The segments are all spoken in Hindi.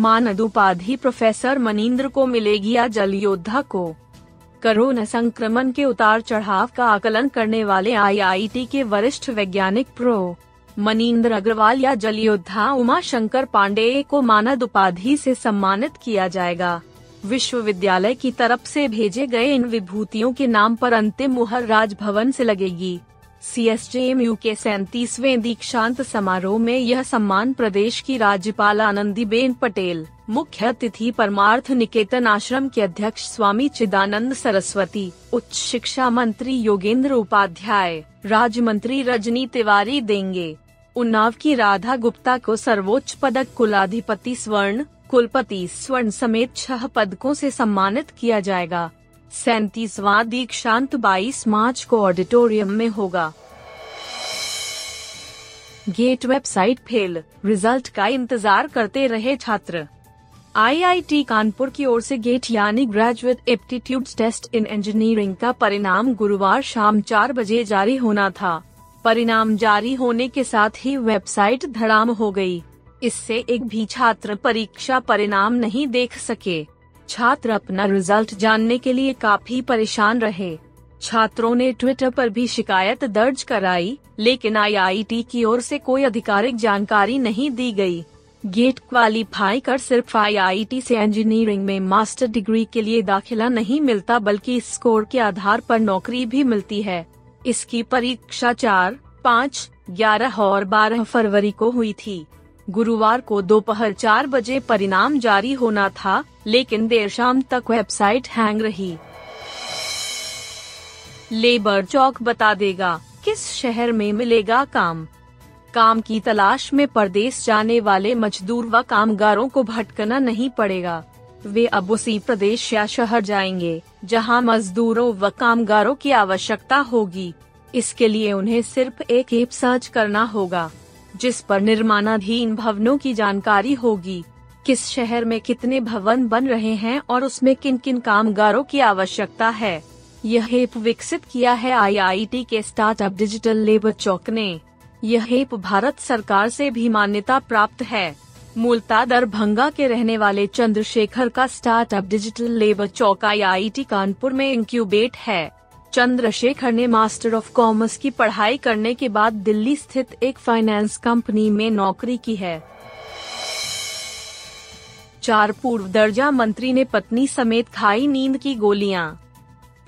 मानद उपाधि प्रोफेसर मनींद्र को मिलेगी या जल योद्धा को? कोरोना संक्रमण के उतार चढ़ाव का आकलन करने वाले आईआईटी के वरिष्ठ वैज्ञानिक प्रो. मनींद्र अग्रवाल या जल योद्धा उमा शंकर पांडेय को मानद उपाधि से सम्मानित किया जाएगा। विश्वविद्यालय की तरफ़ से भेजे गए इन विभूतियों के नाम पर अंतिम मुहर राजभवन से लगेगी। सी एस के सैतीसवें दीक्षांत समारोह में यह सम्मान प्रदेश की राज्यपाल आनंदीबेन पटेल, मुख्य अतिथि परमार्थ निकेतन आश्रम के अध्यक्ष स्वामी चिदानंद सरस्वती, उच्च शिक्षा मंत्री योगेंद्र उपाध्याय राज्य मंत्री रजनी तिवारी देंगे। उन्नाव की राधा गुप्ता को सर्वोच्च पदक कुलाधिपति स्वर्ण, कुलपति स्वर्ण समेत छह पदकों से सम्मानित किया जाएगा। सैतीसवा दीक्षांत 22 मार्च को ऑडिटोरियम में होगा। गेट वेबसाइट फेल, रिज़ल्ट का इंतज़ार करते रहे छात्र। आईआईटी कानपुर की ओर से गेट यानी graduate aptitude test in engineering का परिणाम गुरुवार शाम चार बजे जारी होना था। परिणाम जारी होने के साथ ही वेबसाइट धड़ाम हो गई। इससे एक भी छात्र परीक्षा परिणाम नहीं देख सके। छात्र अपना रिज़ल्ट जानने के लिए काफ़ी परेशान रहे। छात्रों ने ट्विटर पर भी शिकायत दर्ज कराई, लेकिन आईआईटी की ओर से कोई आधिकारिक जानकारी नहीं दी गई। गेट क्वालिफाई कर सिर्फ़ आईआईटी से इंजीनियरिंग में मास्टर डिग्री के लिए दाखिला नहीं मिलता, बल्कि स्कोर के आधार पर नौकरी भी मिलती है। इसकी परीक्षा चार, पाँच, ग्यारह और बारह फरवरी को हुई थी। गुरुवार को दोपहर चार बजे परिणाम जारी होना था, लेकिन देर शाम तक वेबसाइट हैंग रही। लेबर चौक बता देगा, किस शहर में मिलेगा काम? काम की तलाश में प्रदेश जाने वाले मजदूर व कामगारों को भटकना नहीं पड़ेगा। वे अब उसी प्रदेश या शहर जाएँगे, जहाँ मजदूरों व कामगारों की आवश्यकता होगी। इसके लिए उन्हें सिर्फ़ एक ऐप सर्च करना होगा। जिस पर निर्माणाधीन भवनों की जानकारी होगी, किस शहर में कितने भवन बन रहे हैं और उसमें किन किन कामगारों की आवश्यकता है। यह हेप विकसित किया है आईआईटी के स्टार्टअप डिजिटल लेबर चौक ने। यह हेप भारत सरकार से भी मान्यता प्राप्त है। मूलता दरभंगा के रहने वाले चंद्रशेखर का startup digital labour Chowk IIT Kanpur में इंक्यूबेट है। चंद्रशेखर ने मास्टर ऑफ़ कॉमर्स की पढ़ाई करने के बाद दिल्ली स्थित एक फाइनेंस कंपनी में नौकरी की है। चार पूर्व दर्जा मंत्री ने पत्नी समेत खाई नींद की गोलियाँ।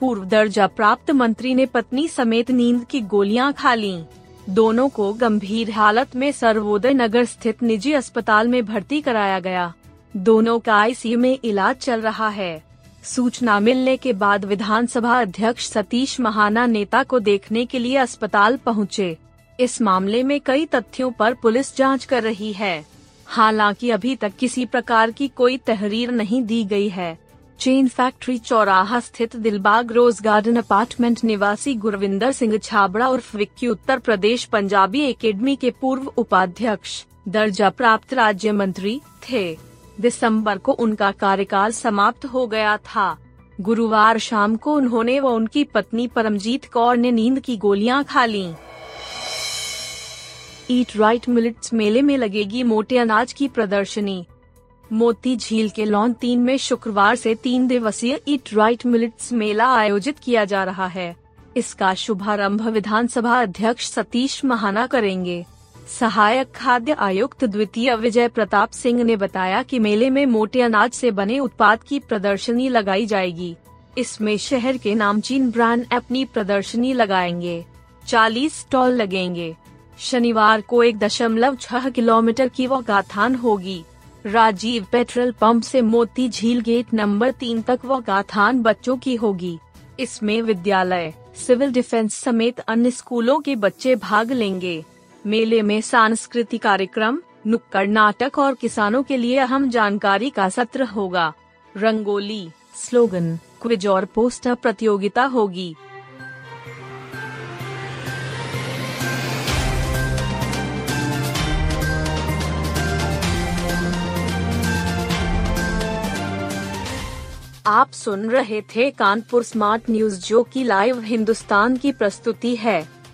पूर्व दर्जा प्राप्त मंत्री ने पत्नी समेत नींद की गोलियाँ खा ली। दोनों को गंभीर हालत में सर्वोदय नगर स्थित निजी अस्पताल में भर्ती कराया गया। दोनों का आईसीयू में इलाज चल रहा है। सूचना मिलने के बाद विधानसभा अध्यक्ष सतीश महाना नेता को देखने के लिए अस्पताल पहुँचे। इस मामले में कई तथ्यों पर पुलिस जाँच कर रही है। हालाँकि अभी तक किसी प्रकार की कोई तहरीर नहीं दी गई है। चेन फैक्ट्री चौराहा स्थित दिलबाग रोज गार्डन अपार्टमेंट निवासी गुरविंदर सिंह छाबड़ा उर्फ़ विक्की, उत्तर प्रदेश पंजाबी एकेडमी के पूर्व उपाध्यक्ष, दर्जा प्राप्त राज्य मंत्री थे। दिसंबर को उनका कार्यकाल समाप्त हो गया था। गुरुवार शाम को उन्होंने व उनकी पत्नी परमजीत कौर ने नींद की गोलियाँ खा ली। ईट राइट मिलिट्स मेले में लगेगी मोटे अनाज की प्रदर्शनी। मोती झील के लॉन तीन में शुक्रवार से तीन दिवसीय ईट राइट मिलिट्स मेला आयोजित किया जा रहा है। इसका शुभारंभ विधानसभा अध्यक्ष सतीश महाना करेंगे। सहायक खाद्य आयुक्त द्वितीय विजय प्रताप सिंह ने बताया कि मेले में मोटे अनाज से बने उत्पाद की प्रदर्शनी लगाई जाएगी। इसमें शहर के नामचीन ब्रांड अपनी प्रदर्शनी लगाएँगे। 40 स्टॉल लगेंगे। शनिवार को एक दशमलव छह किलोमीटर की वो गाथान होगी। राजीव पेट्रोल पंप से मोती झील गेट नंबर तीन तक वो गाथान बच्चों की होगी। इसमें विद्यालय, सिविल डिफेंस समेत अन्य स्कूलों के बच्चे भाग लेंगे। मेले में सांस्कृतिक कार्यक्रम, नुक्कड़ नाटक और किसानों के लिए अहम जानकारी का सत्र होगा। रंगोली, स्लोगन, क्विज और पोस्टर प्रतियोगिता होगी। आप सुन रहे थे कानपुर स्मार्ट न्यूज़ जो की लाइव हिंदुस्तान की प्रस्तुति है।